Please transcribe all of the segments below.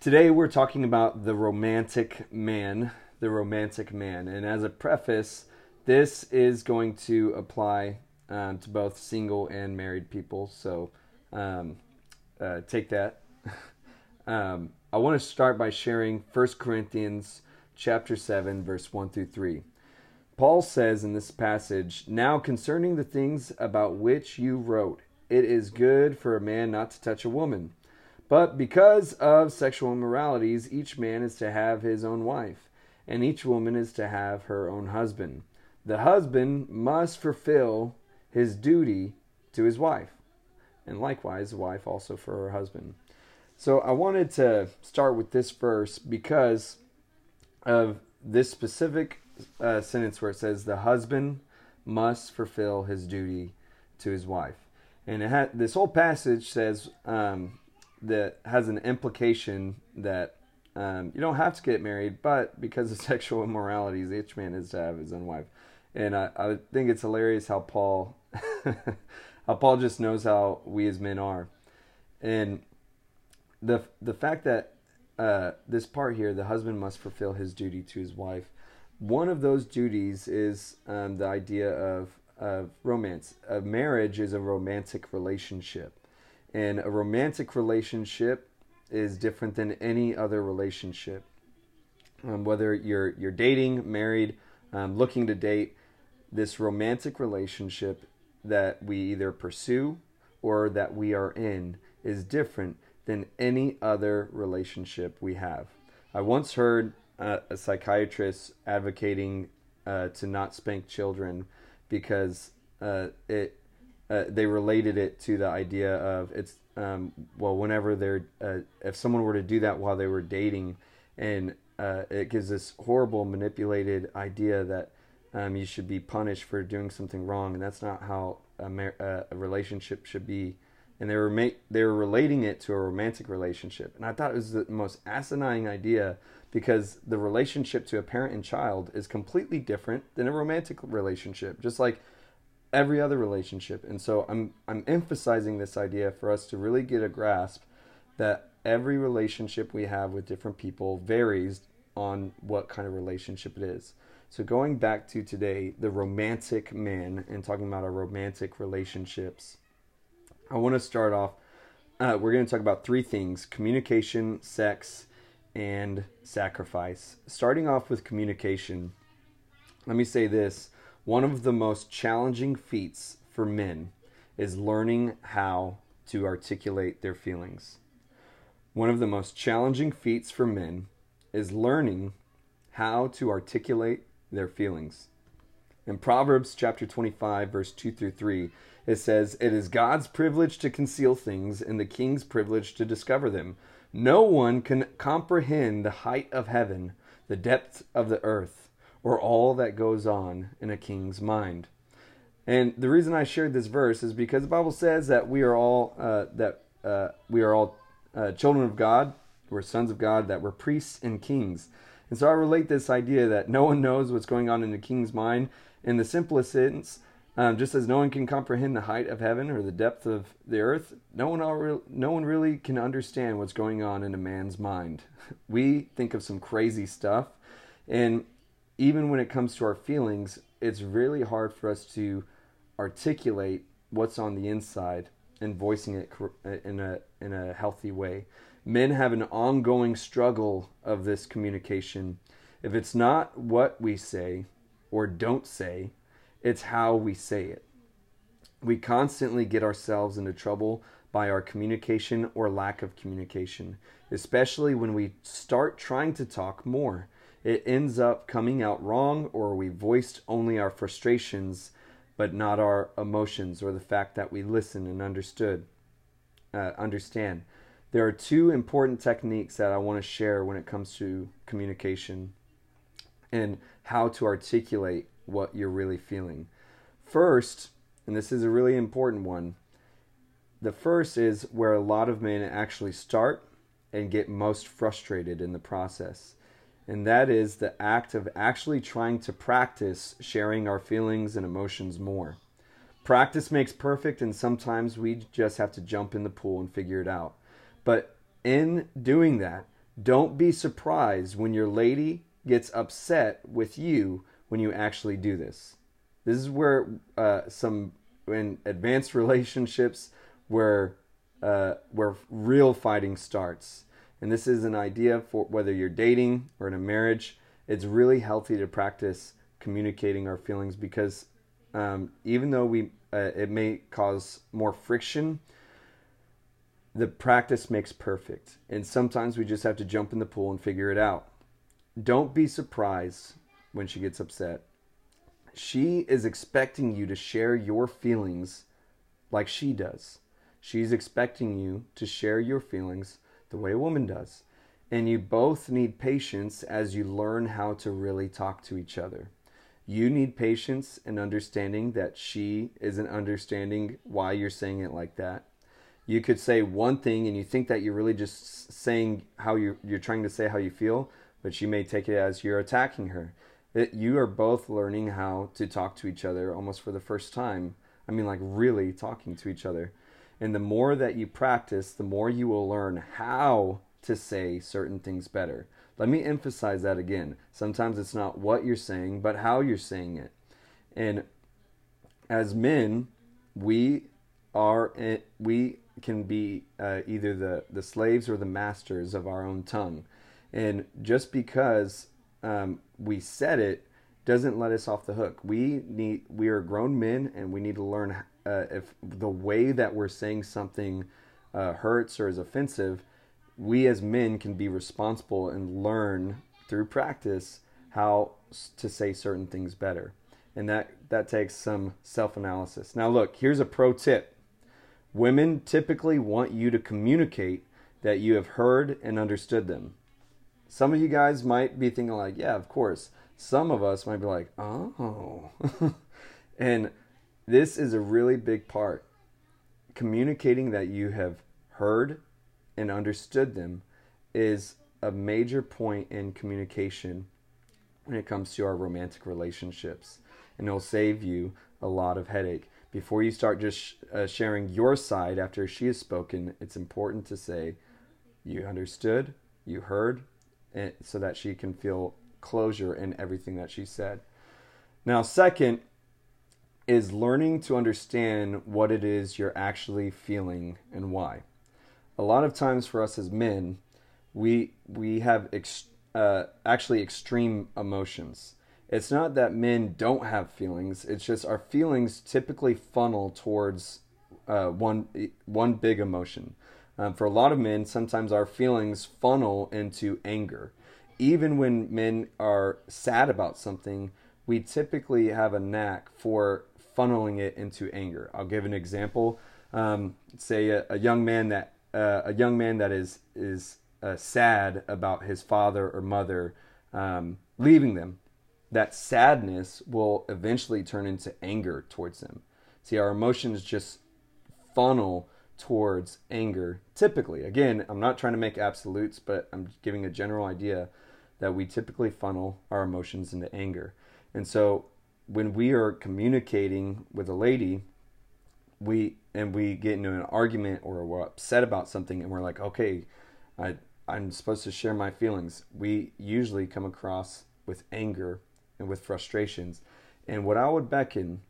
Today we're talking about the romantic man, the romantic man. And as a preface, this is going to apply um, to both single and married people. So um, uh, take that. um, I want to start by sharing 1 Corinthians chapter 7 verse 1 through 3. Paul says in this passage, "Now concerning the things about which you wrote, it is good for a man not to touch a woman." But because of sexual immoralities, each man is to have his own wife, and each woman is to have her own husband. The husband must fulfill his duty to his wife, and likewise, the wife also for her husband. So I wanted to start with this verse because of this specific uh, sentence where it says, The husband must fulfill his duty to his wife. And it ha- this whole passage says, um, that has an implication that um, you don't have to get married, but because of sexual immoralities, each man is to have his own wife. And I, I think it's hilarious how Paul, how Paul just knows how we as men are, and the the fact that uh, this part here, the husband must fulfill his duty to his wife. One of those duties is um, the idea of of romance. A marriage is a romantic relationship and a romantic relationship is different than any other relationship. Um, whether you're you're dating, married, um, looking to date, this romantic relationship that we either pursue or that we are in is different than any other relationship we have. I once heard a psychiatrist advocating uh, to not spank children because uh, it uh, they related it to the idea of it's um, well whenever they're uh, if someone were to do that while they were dating and uh, it gives this horrible manipulated idea that um, you should be punished for doing something wrong and that's not how a, mar- uh, a relationship should be. And they were ma- they were relating it to a romantic relationship. And I thought it was the most asinine idea because the relationship to a parent and child is completely different than a romantic relationship. Just like every other relationship. And so I'm I'm emphasizing this idea for us to really get a grasp that every relationship we have with different people varies on what kind of relationship it is. So going back to today, the romantic man and talking about our romantic relationships, I want to start off. Uh, we're going to talk about three things: communication, sex, and sacrifice. Starting off with communication, let me say this one of the most challenging feats for men is learning how to articulate their feelings. One of the most challenging feats for men is learning how to articulate their feelings. In Proverbs chapter 25, verse 2 through 3, it says, It is God's privilege to conceal things and the king's privilege to discover them. No one can comprehend the height of heaven, the depth of the earth or all that goes on in a king's mind. And the reason I shared this verse is because the Bible says that we are all uh, that uh, we are all uh, children of God, we're sons of God, that we're priests and kings. And so I relate this idea that no one knows what's going on in the king's mind in the simplest sense. Um, just as no one can comprehend the height of heaven or the depth of the earth, no one, no one really can understand what's going on in a man's mind. We think of some crazy stuff, and even when it comes to our feelings, it's really hard for us to articulate what's on the inside and voicing it in a in a healthy way. Men have an ongoing struggle of this communication. If it's not what we say or don't say, it's how we say it. We constantly get ourselves into trouble by our communication or lack of communication, especially when we start trying to talk more it ends up coming out wrong or we voiced only our frustrations but not our emotions or the fact that we listen and understood uh, understand. There are two important techniques that i want to share when it comes to communication and how to articulate what you're really feeling. First and this is a really important one the first is where a lot of men actually start and get most frustrated in the process and that is the act of actually trying to practice sharing our feelings and emotions more. Practice makes perfect, and sometimes we just have to jump in the pool and figure it out. But in doing that, Don't be surprised when your lady gets upset with you when you actually do this. This is where uh, some in advanced relationships where uh, where real fighting starts. And this is an idea for whether you're dating or in a marriage. It's really healthy to practice communicating our feelings because um, even though we uh, it may cause more friction, the practice makes perfect. And sometimes we just have to jump in the pool and figure it out. Don't be surprised when she gets upset. She is expecting you to share your feelings like she does. She's expecting you to share your feelings the way a woman does. And you both need patience as you learn how to really talk to each other. You need patience and understanding that she isn't understanding why you're saying it like that. You could say one thing and you think that you're really just saying how you you're trying to say how you feel, but she may take it as you're attacking her. It, you are both learning how to talk to each other almost for the first time. I mean, like really talking to each other. And the more that you practice, the more you will learn how to say certain things better. Let me emphasize that again. Sometimes it's not what you're saying, but how you're saying it. And as men, we are eh, we can be uh, either the the slaves or the masters of our own tongue. And just because um, we said it doesn't let us off the hook. We need we are grown men and we need to learn uh, if the way that we're saying something uh, hurts or is offensive. We as men can be responsible and learn through practice how to say certain things better, and that that takes some self analysis. Now, look, here's a pro tip. Women typically want you to communicate that you have heard and understood them. Some of you guys might be thinking like, yeah, of course some of us might be like, oh. and this is a really big part. Communicating that you have heard and understood them is a major point in communication when it comes to our romantic relationships. And it'll save you a lot of headache. Before you start just uh, sharing your side after she has spoken, it's important to say, you understood, you heard, and so that she can feel closure in everything that she said. Now, second is learning to understand what it is you're actually feeling and why. A lot of times for us as men, we we have ex, uh, actually extreme emotions. It's not that men don't have feelings. It's just our feelings typically funnel towards uh, one one big emotion. Um, for a lot of men, sometimes our feelings funnel into anger even when men are sad about something, we typically have a knack for funneling it into anger. I'll give an example. Um, say a, a, young man that uh, a young man that is is uh, sad about his father or mother um, leaving them. That sadness will eventually turn into anger towards them. See, our emotions just funnel towards anger. Typically, again, I'm not trying to make absolutes, but I'm giving a general idea that we typically funnel our emotions into anger. And so when we are communicating with a lady, we and we get into an argument or we're upset about something and we're like, okay, I I'm supposed to share my feelings. We usually come across with anger and with frustrations. And what I would beckon,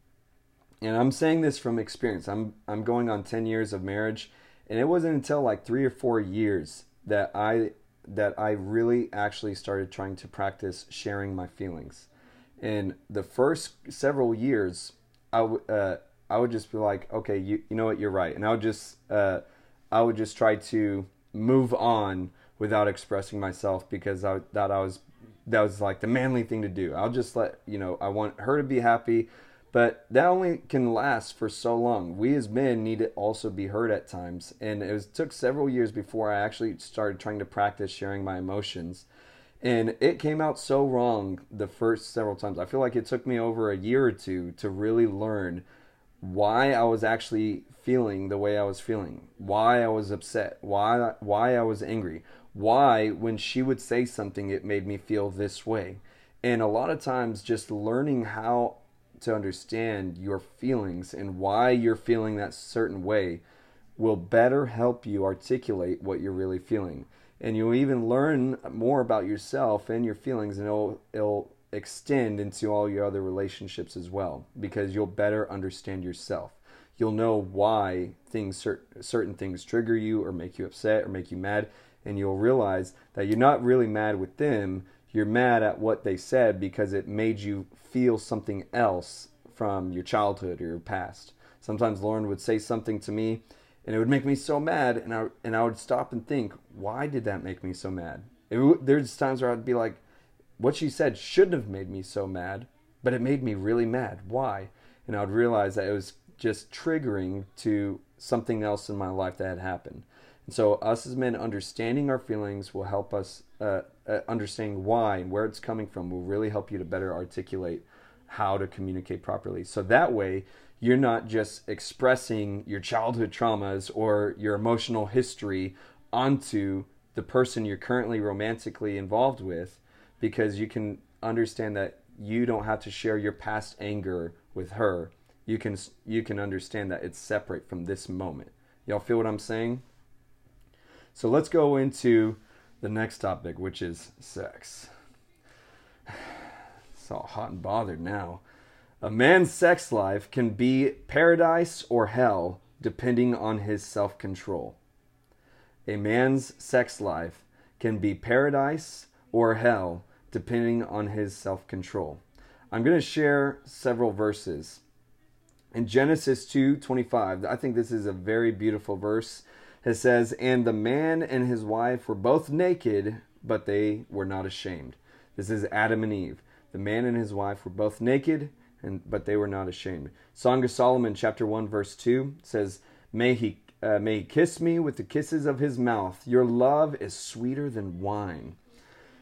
and I'm saying this from experience, I'm I'm going on 10 years of marriage, and it wasn't until like three or four years that I that I really actually started trying to practice sharing my feelings. In the first several years, I would uh, I would just be like, okay, you you know what, you're right, and I would just uh, I would just try to move on without expressing myself because I thought I was that was like the manly thing to do. I'll just let you know I want her to be happy. But that only can last for so long. We as men need to also be heard at times. And it was, took several years before I actually started trying to practice sharing my emotions. And it came out so wrong the first several times. I feel like it took me over a year or two to really learn why I was actually feeling the way I was feeling, why I was upset, why why I was angry, why when she would say something it made me feel this way. And a lot of times just learning how to understand your feelings and why you're feeling that certain way will better help you articulate what you're really feeling. And you'll even learn more about yourself and your feelings, and it'll it'll extend into all your other relationships as well because you'll better understand yourself. You'll know why things certain things trigger you or make you upset or make you mad, and you'll realize that you're not really mad with them. You're mad at what they said because it made you feel something else from your childhood or your past. Sometimes Lauren would say something to me and it would make me so mad and I and I would stop and think, why did that make me so mad? It, there's times where I'd be like, what she said shouldn't have made me so mad, but it made me really mad. Why? And I would realize that it was just triggering to something else in my life that had happened. And so, us as men understanding our feelings will help us uh, uh, understanding why and where it's coming from will really help you to better articulate how to communicate properly. So that way, you're not just expressing your childhood traumas or your emotional history onto the person you're currently romantically involved with because you can understand that you don't have to share your past anger with her. You can you can understand that it's separate from this moment. Y'all feel what I'm saying? So let's go into the next topic, which is sex. It's all hot and bothered now. A man's sex life can be paradise or hell depending on his self control. A man's sex life can be paradise or hell depending on his self control. I'm going to share several verses. In Genesis 2:25, I think this is a very beautiful verse. It says, "And the man and his wife were both naked, but they were not ashamed." This is Adam and Eve. The man and his wife were both naked, and but they were not ashamed. Song of Solomon chapter 1 verse 2 says, "May he uh, may he kiss me with the kisses of his mouth. Your love is sweeter than wine."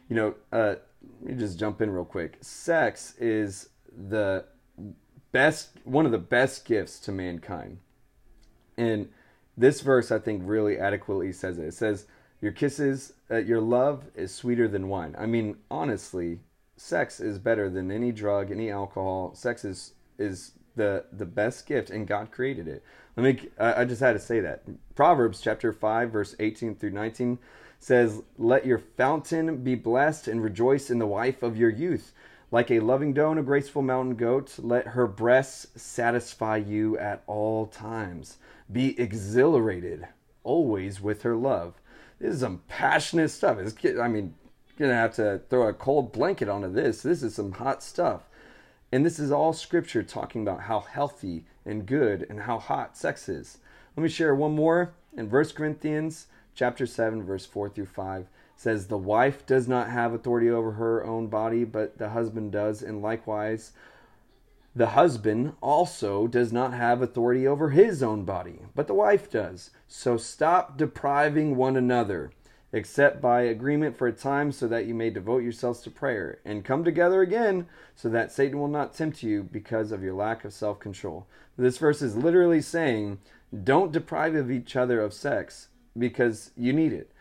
You know, uh, let me just jump in real quick. Sex is the best, one of the best gifts to mankind. And this verse, I think, really adequately says it. It says, Your kisses, uh, your love is sweeter than wine. I mean, honestly, sex is better than any drug, any alcohol. Sex is, is the, the best gift, and God created it. Let me, I just had to say that. Proverbs chapter 5, verse 18 through 19 says, Let your fountain be blessed and rejoice in the wife of your youth. Like a loving doe and a graceful mountain goat, let her breasts satisfy you at all times. Be exhilarated always with her love. This is some passionate stuff. I mean, you're gonna have to throw a cold blanket onto this. This is some hot stuff. And this is all scripture talking about how healthy and good and how hot sex is. Let me share one more in First Corinthians chapter 7, verse 4 through 5 says, The wife does not have authority over her own body, but the husband does, and likewise, the husband also does not have authority over his own body, but the wife does. So stop depriving one another, except by agreement for a time, so that you may devote yourselves to prayer, and come together again, so that Satan will not tempt you because of your lack of self control. This verse is literally saying, Don't deprive of each other of sex because you need it.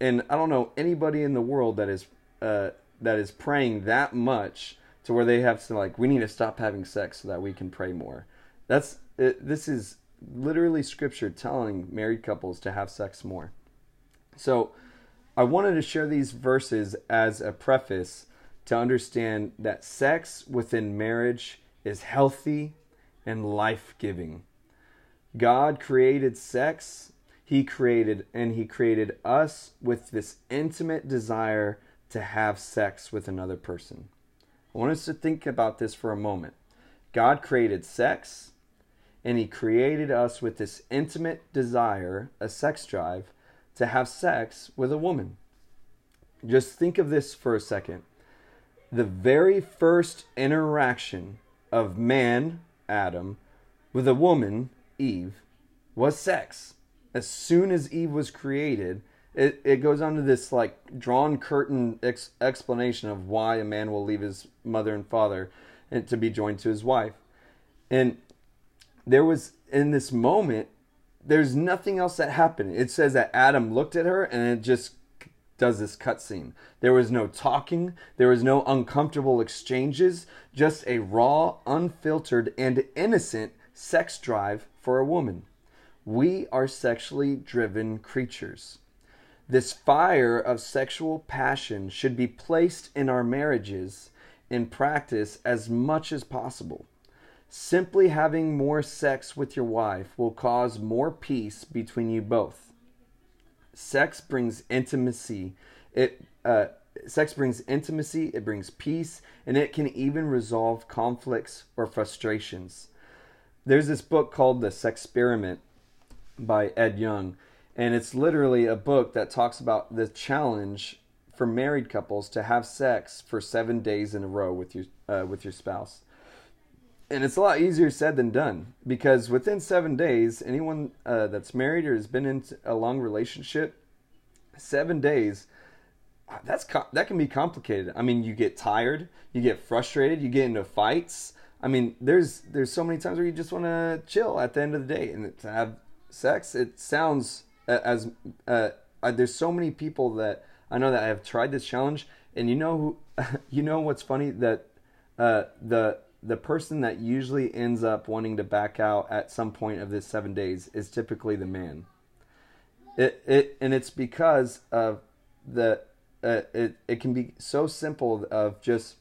And, I don't know anybody in the world that is uh, that is praying that much to where they have to like we need to stop having sex so that we can pray more. That's it, this is literally scripture telling married couples to have sex more. So I wanted to share these verses as a preface to understand that sex within marriage is healthy and life giving. God created sex he created and he created us with this intimate desire to have sex with another person. I want us to think about this for a moment. God created sex and he created us with this intimate desire, a sex drive, to have sex with a woman. Just think of this for a second. The very first interaction of man, Adam, with a woman, Eve, was sex as soon as Eve was created, it, it goes on to this like drawn curtain ex- explanation of why a man will leave his mother and father and to be joined to his wife. And there was in this moment, there's nothing else that happened. It says that Adam looked at her and it just does this cutscene. There was no talking, there was no uncomfortable exchanges, just a raw, unfiltered, and innocent sex drive for a woman. We are sexually driven creatures. This fire of sexual passion should be placed in our marriages in practice as much as possible. Simply having more sex with your wife will cause more peace between you both. Sex brings intimacy. It uh, sex brings intimacy, it brings peace, and it can even resolve conflicts or frustrations. There's this book called The Sex Experiment by Ed Young, and it's literally a book that talks about the challenge for married couples to have sex for seven days in a row with your uh, with your spouse. And it's a lot easier said than done because within seven days, anyone uh, that's married or has been in a long relationship, seven days, that's that can be complicated. I mean, you get tired, you get frustrated, you get into fights. I mean, there's there's so many times where you just want to chill at the end of the day and to have sex. It sounds as uh, there's so many people that I know that have tried this challenge, and you know, you know what's funny that uh, the the person that usually ends up wanting to back out at some point of this seven days is typically the man. It it and it's because of the uh, it it can be so simple of just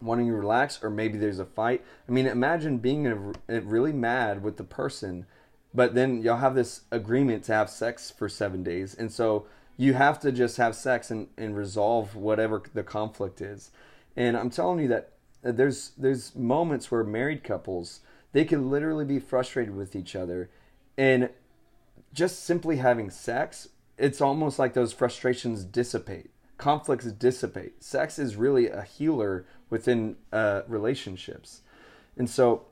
wanting to relax or maybe there's a fight. I mean, imagine being a, a really mad with the person, but then y'all have this agreement to have sex for seven days, and so you have to just have sex and, and resolve whatever the conflict is. And I'm telling you that there's there's moments where married couples they can literally be frustrated with each other and just simply having sex it's almost like those frustrations dissipate conflicts dissipate. Sex is really a healer within uh, relationships. And so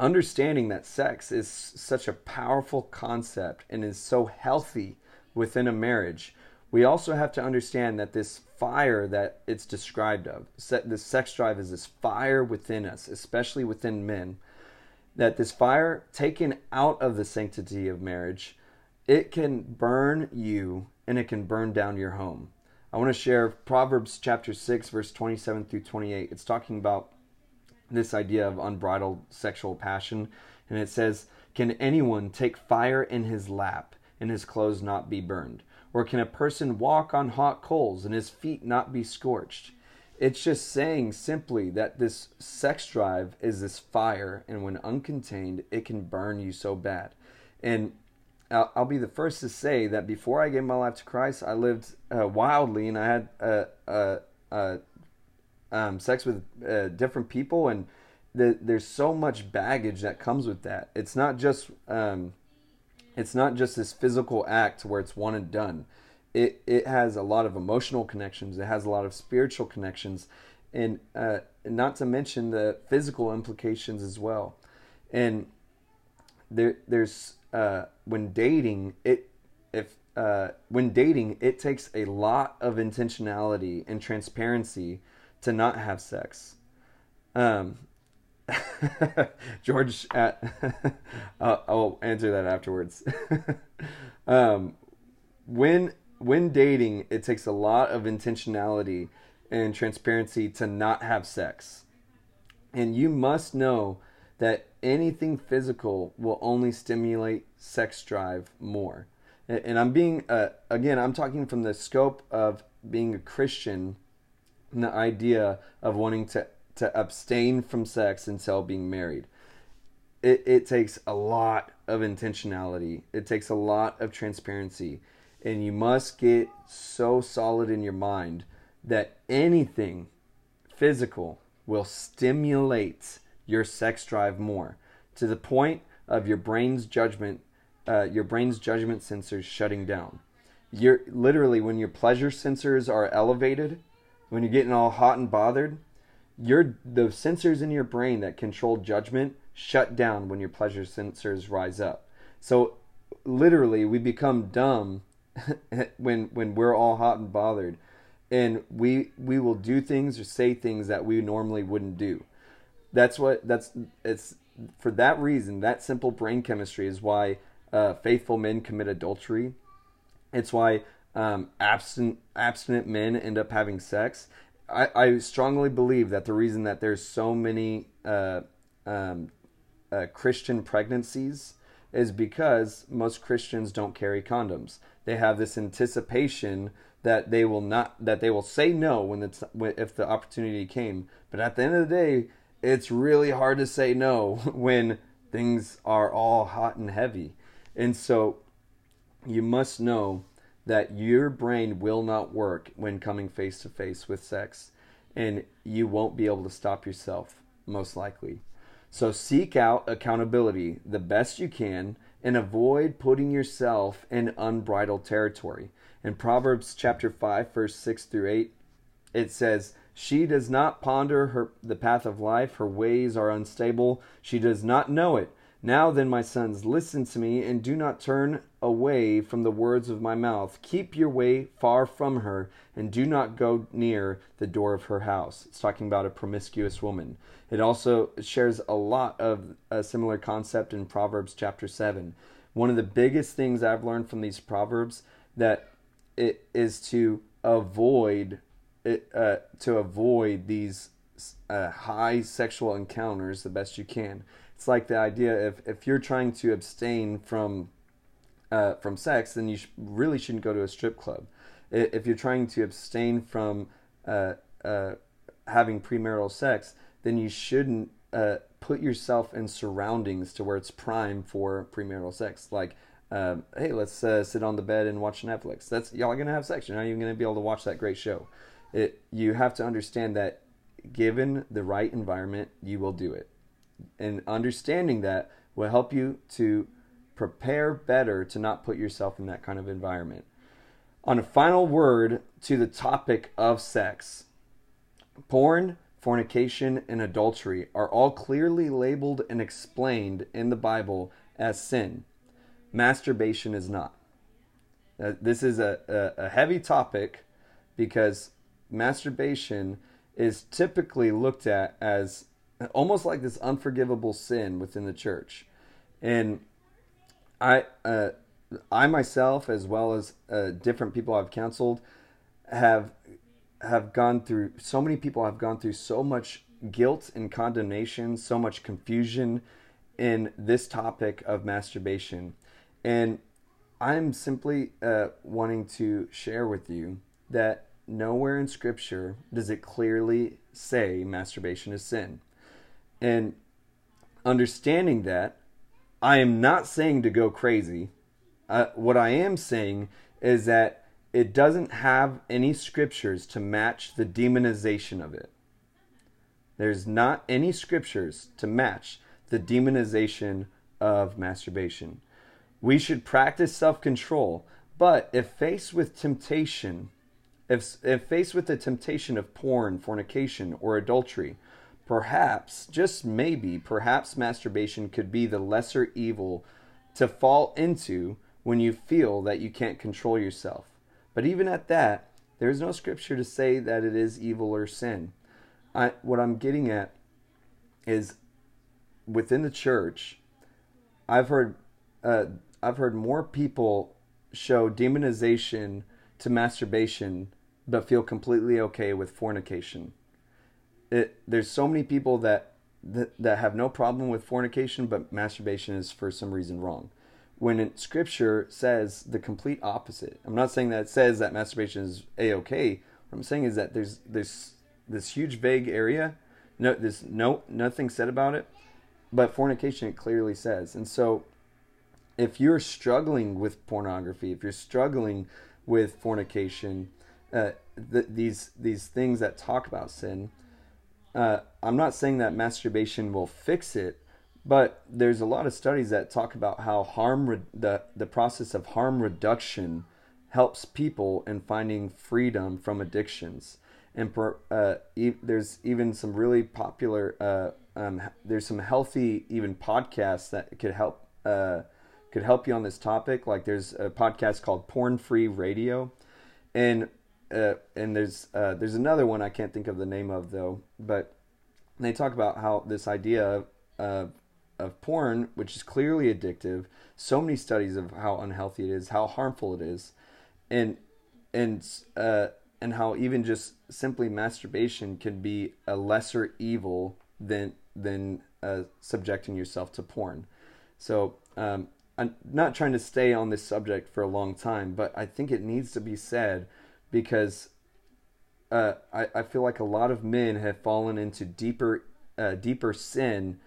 understanding that sex is such a powerful concept and is so healthy within a marriage, we also have to understand that this fire that it's described of, this sex drive is this fire within us, especially within men, that this fire taken out of the sanctity of marriage, it can burn you and it can burn down your home. I want to share Proverbs chapter 6, verse 27 through 28. It's talking about this idea of unbridled sexual passion. And it says, Can anyone take fire in his lap and his clothes not be burned? Or can a person walk on hot coals and his feet not be scorched? It's just saying simply that this sex drive is this fire, and when uncontained, it can burn you so bad. And I'll, be the first to say that before I gave my life to Christ, I lived uh, wildly and I had a, a, a um, sex with uh, different people, and the, there's so much baggage that comes with that. It's not just um, it's not just this physical act where it's one and done. It it has a lot of emotional connections. It has a lot of spiritual connections, and uh, not to mention the physical implications as well. And there there's uh, when dating it if uh, when dating it takes a lot of intentionality and transparency to not have sex. Um, George, at, I'll answer that afterwards. um, when when dating, it takes a lot of intentionality and transparency to not have sex, and you must know that anything physical will only stimulate sex drive more. And, and I'm being uh, again, I'm talking from the scope of being a Christian and the idea of wanting to, to abstain from sex until being married. It, it takes a lot of intentionality, it takes a lot of transparency, and you must get so solid in your mind that anything physical will stimulate your sex drive more to the point of your brain's judgment uh, your brain's judgment sensors shutting down. You're literally when your pleasure sensors are elevated when you're getting all hot and bothered, your the sensors in your brain that control judgment shut down when your pleasure sensors rise up. So literally we become dumb when when we're all hot and bothered and we we will do things or say things that we normally wouldn't do. That's what that's it's for that reason that simple brain chemistry is why uh, faithful men commit adultery. It's why um, absent abstinent men end up having sex. I, I strongly believe that the reason that there's so many uh, um, uh, Christian pregnancies is because most Christians don't carry condoms. They have this anticipation that they will not that they will say no when it's if the opportunity came. But at the end of the day, it's really hard to say no when things are all hot and heavy. And so you must know that your brain will not work when coming face to face with sex and you won't be able to stop yourself most likely. So seek out accountability the best you can and avoid putting yourself in unbridled territory. In Proverbs chapter 5 verse 6 through 8 it says she does not ponder her the path of life her ways are unstable she does not know it now then, my sons, listen to me and do not turn away from the words of my mouth. Keep your way far from her and do not go near the door of her house. It's talking about a promiscuous woman. It also shares a lot of a similar concept in Proverbs chapter 7. One of the biggest things I've learned from these proverbs that it is to avoid it, uh, to avoid these uh, high sexual encounters the best you can it's like the idea if if you're trying to abstain from uh, from sex, then you sh- really shouldn't go to a strip club. If you're trying to abstain from uh, uh, having premarital sex, then you shouldn't uh, put yourself in surroundings to where it's prime for premarital sex. Like, um, hey, let's uh, sit on the bed and watch Netflix. That's y'all gonna have sex. You're not even gonna be able to watch that great show. It you have to understand that given the right environment, you will do it and understanding that will help you to prepare better to not put yourself in that kind of environment. On a final word to the topic of sex, porn, fornication, and adultery are all clearly labeled and explained in the Bible as sin. Masturbation is not. Uh, this is a, a, a heavy topic because masturbation is typically looked at as almost like this unforgivable sin within the church. And I, uh, I myself, as well as uh, different people I've counseled, have have gone through. So many people have gone through so much guilt and condemnation, so much confusion in this topic of masturbation, and I'm simply uh, wanting to share with you that nowhere in Scripture does it clearly say masturbation is sin. And understanding that, I am not saying to go crazy. Uh, what I am saying is that it doesn't have any scriptures to match the demonization of it. There's not any scriptures to match the demonization of masturbation. We should practice self control, but if faced with temptation, if, if faced with the temptation of porn, fornication, or adultery, Perhaps, just maybe, perhaps masturbation could be the lesser evil to fall into when you feel that you can't control yourself. But even at that, there is no scripture to say that it is evil or sin. I, what I'm getting at is within the church, I've heard uh, I've heard more people show demonization to masturbation, but feel completely okay with fornication it, there's so many people that, that that have no problem with fornication, but masturbation is for some reason wrong. When it, Scripture says the complete opposite. I'm not saying that it says that masturbation is a okay. What I'm saying is that there's this this huge vague area. No, there's no nothing said about it, but fornication it clearly says. And so, if you're struggling with pornography, if you're struggling with fornication, uh, th- these these things that talk about sin, uh, I'm not saying that masturbation will fix it, but there's a lot of studies that talk about how harm re- the the process of harm reduction helps people in finding freedom from addictions. And per, uh, e- there's even some really popular uh, um, there's some healthy even podcasts that could help uh, could help you on this topic. Like there's a podcast called Porn Free Radio, and uh, and there's uh, there's another one I can't think of the name of though, but they talk about how this idea of of porn, which is clearly addictive, so many studies of how unhealthy it is, how harmful it is, and and uh, and how even just simply masturbation can be a lesser evil than than uh, subjecting yourself to porn. So um, I'm not trying to stay on this subject for a long time, but I think it needs to be said because uh, I, I feel like a lot of men have fallen into deeper uh, deeper sin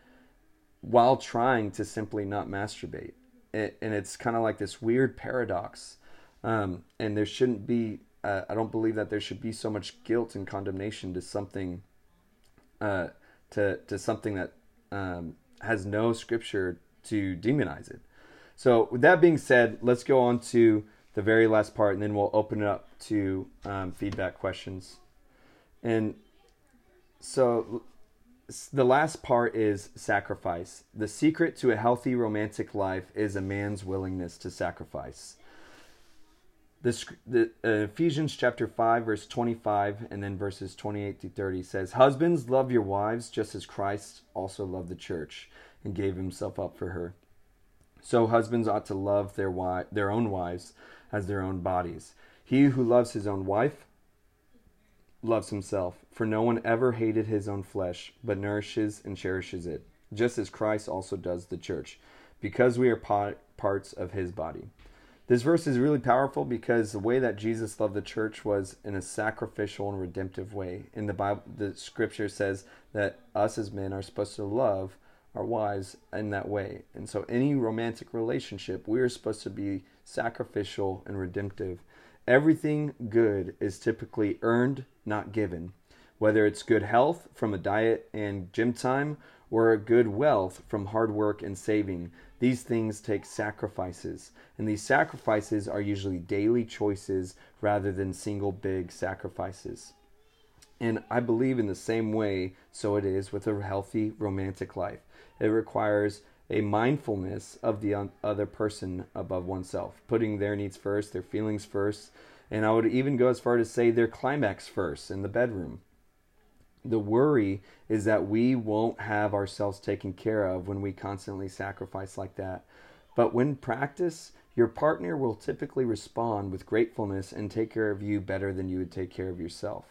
while trying to simply not masturbate, it, and it's kind of like this weird paradox. Um, and there shouldn't be. Uh, I don't believe that there should be so much guilt and condemnation to something, uh, to to something that um, has no scripture to demonize it. So, with that being said, let's go on to the very last part, and then we'll open it up to um, feedback questions. And so, the last part is sacrifice. The secret to a healthy romantic life is a man's willingness to sacrifice. The, the uh, Ephesians chapter 5 verse 25 and then verses 28 to 30 says husbands love your wives just as Christ also loved the church and gave himself up for her so husbands ought to love their wife, their own wives as their own bodies he who loves his own wife loves himself for no one ever hated his own flesh but nourishes and cherishes it just as Christ also does the church because we are parts of his body this verse is really powerful because the way that Jesus loved the church was in a sacrificial and redemptive way. In the Bible, the scripture says that us as men are supposed to love our wives in that way. And so, any romantic relationship, we are supposed to be sacrificial and redemptive. Everything good is typically earned, not given. Whether it's good health from a diet and gym time, or good wealth from hard work and saving, these things take sacrifices, and these sacrifices are usually daily choices rather than single big sacrifices. And I believe in the same way, so it is with a healthy romantic life. It requires a mindfulness of the other person above oneself, putting their needs first, their feelings first, and I would even go as far to say their climax first in the bedroom. The worry is that we won't have ourselves taken care of when we constantly sacrifice like that. But when practice, your partner will typically respond with gratefulness and take care of you better than you would take care of yourself.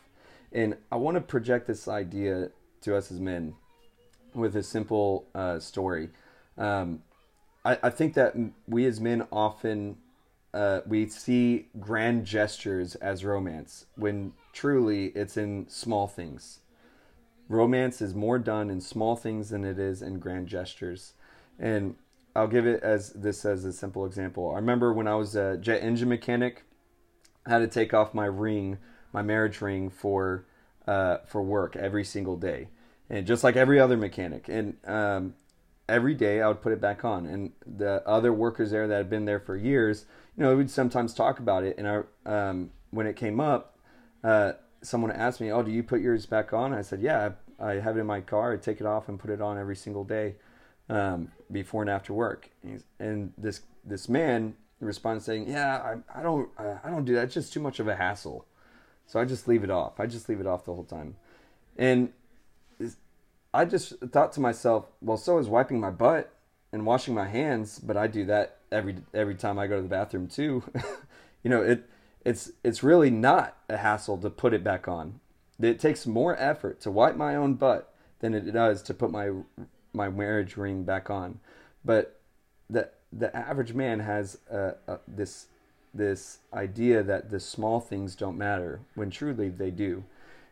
And I want to project this idea to us as men with a simple uh, story. Um, I, I, think that we as men often uh, we see grand gestures as romance when truly it's in small things. Romance is more done in small things than it is in grand gestures. And I'll give it as this as a simple example. I remember when I was a jet engine mechanic, I had to take off my ring, my marriage ring for uh, for work every single day, and just like every other mechanic. And um, every day I would put it back on. And the other workers there that had been there for years, you know, we'd sometimes talk about it. And I, um, when it came up, uh, someone asked me, "Oh, do you put yours back on?" I said, "Yeah, I, have it in my car. I take it off and put it on every single day um, before and after work." And, and, this this man responds saying, "Yeah, I, I don't uh, I don't do that. It's just too much of a hassle, so I just leave it off. I just leave it off the whole time." And I just thought to myself, "Well, so is wiping my butt and washing my hands, but I do that every every time I go to the bathroom too." you know it it's it's really not a hassle to put it back on. It takes more effort to wipe my own butt than it does to put my my marriage ring back on. But the the average man has this this idea that the small things don't matter when truly they do.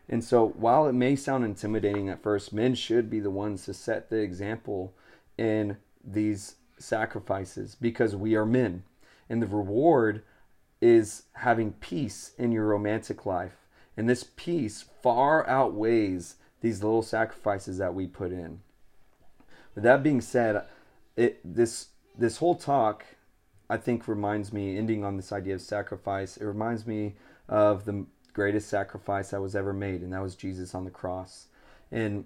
And so, while it may sound intimidating at first, men should be the ones to set the example in these sacrifices because we are men. And the reward is having peace in your romantic life. And this peace far outweighs these little sacrifices that we put in. With that being said, it this this whole talk I think reminds me ending on this idea of sacrifice. It reminds me of the greatest sacrifice that was ever made and that was Jesus on the cross. And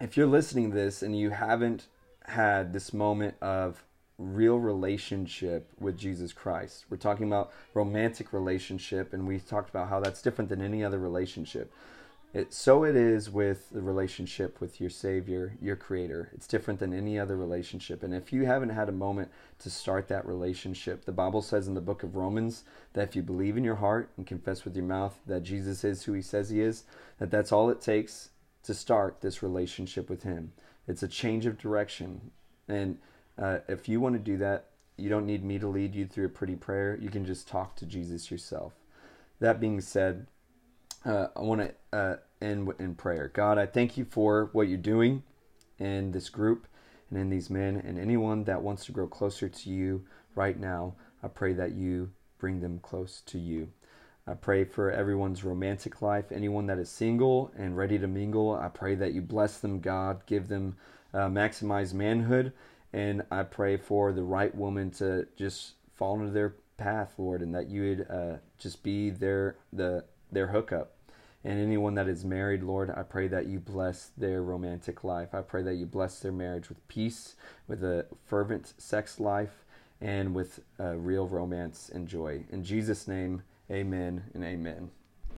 if you're listening to this and you haven't had this moment of real relationship with Jesus Christ. We're talking about romantic relationship, and we talked about how that's different than any other relationship. It, so it is with the relationship with your Savior, your Creator. It's different than any other relationship. And if you haven't had a moment to start that relationship, the Bible says in the book of Romans that if you believe in your heart and confess with your mouth that Jesus is who He says He is, that that's all it takes to start this relationship with Him. It's a change of direction. And uh, if you want to do that, you don't need me to lead you through a pretty prayer. You can just talk to Jesus yourself. That being said, uh, I want to uh, end in prayer. God, I thank you for what you're doing in this group and in these men and anyone that wants to grow closer to you right now. I pray that you bring them close to you. I pray for everyone's romantic life, anyone that is single and ready to mingle. I pray that you bless them, God, give them uh, maximize manhood, and I pray for the right woman to just fall into their path, Lord, and that you would uh, just be their the their hookup. And anyone that is married, Lord, I pray that you bless their romantic life. I pray that you bless their marriage with peace, with a fervent sex life, and with uh, real romance and joy. In Jesus' name, amen and amen.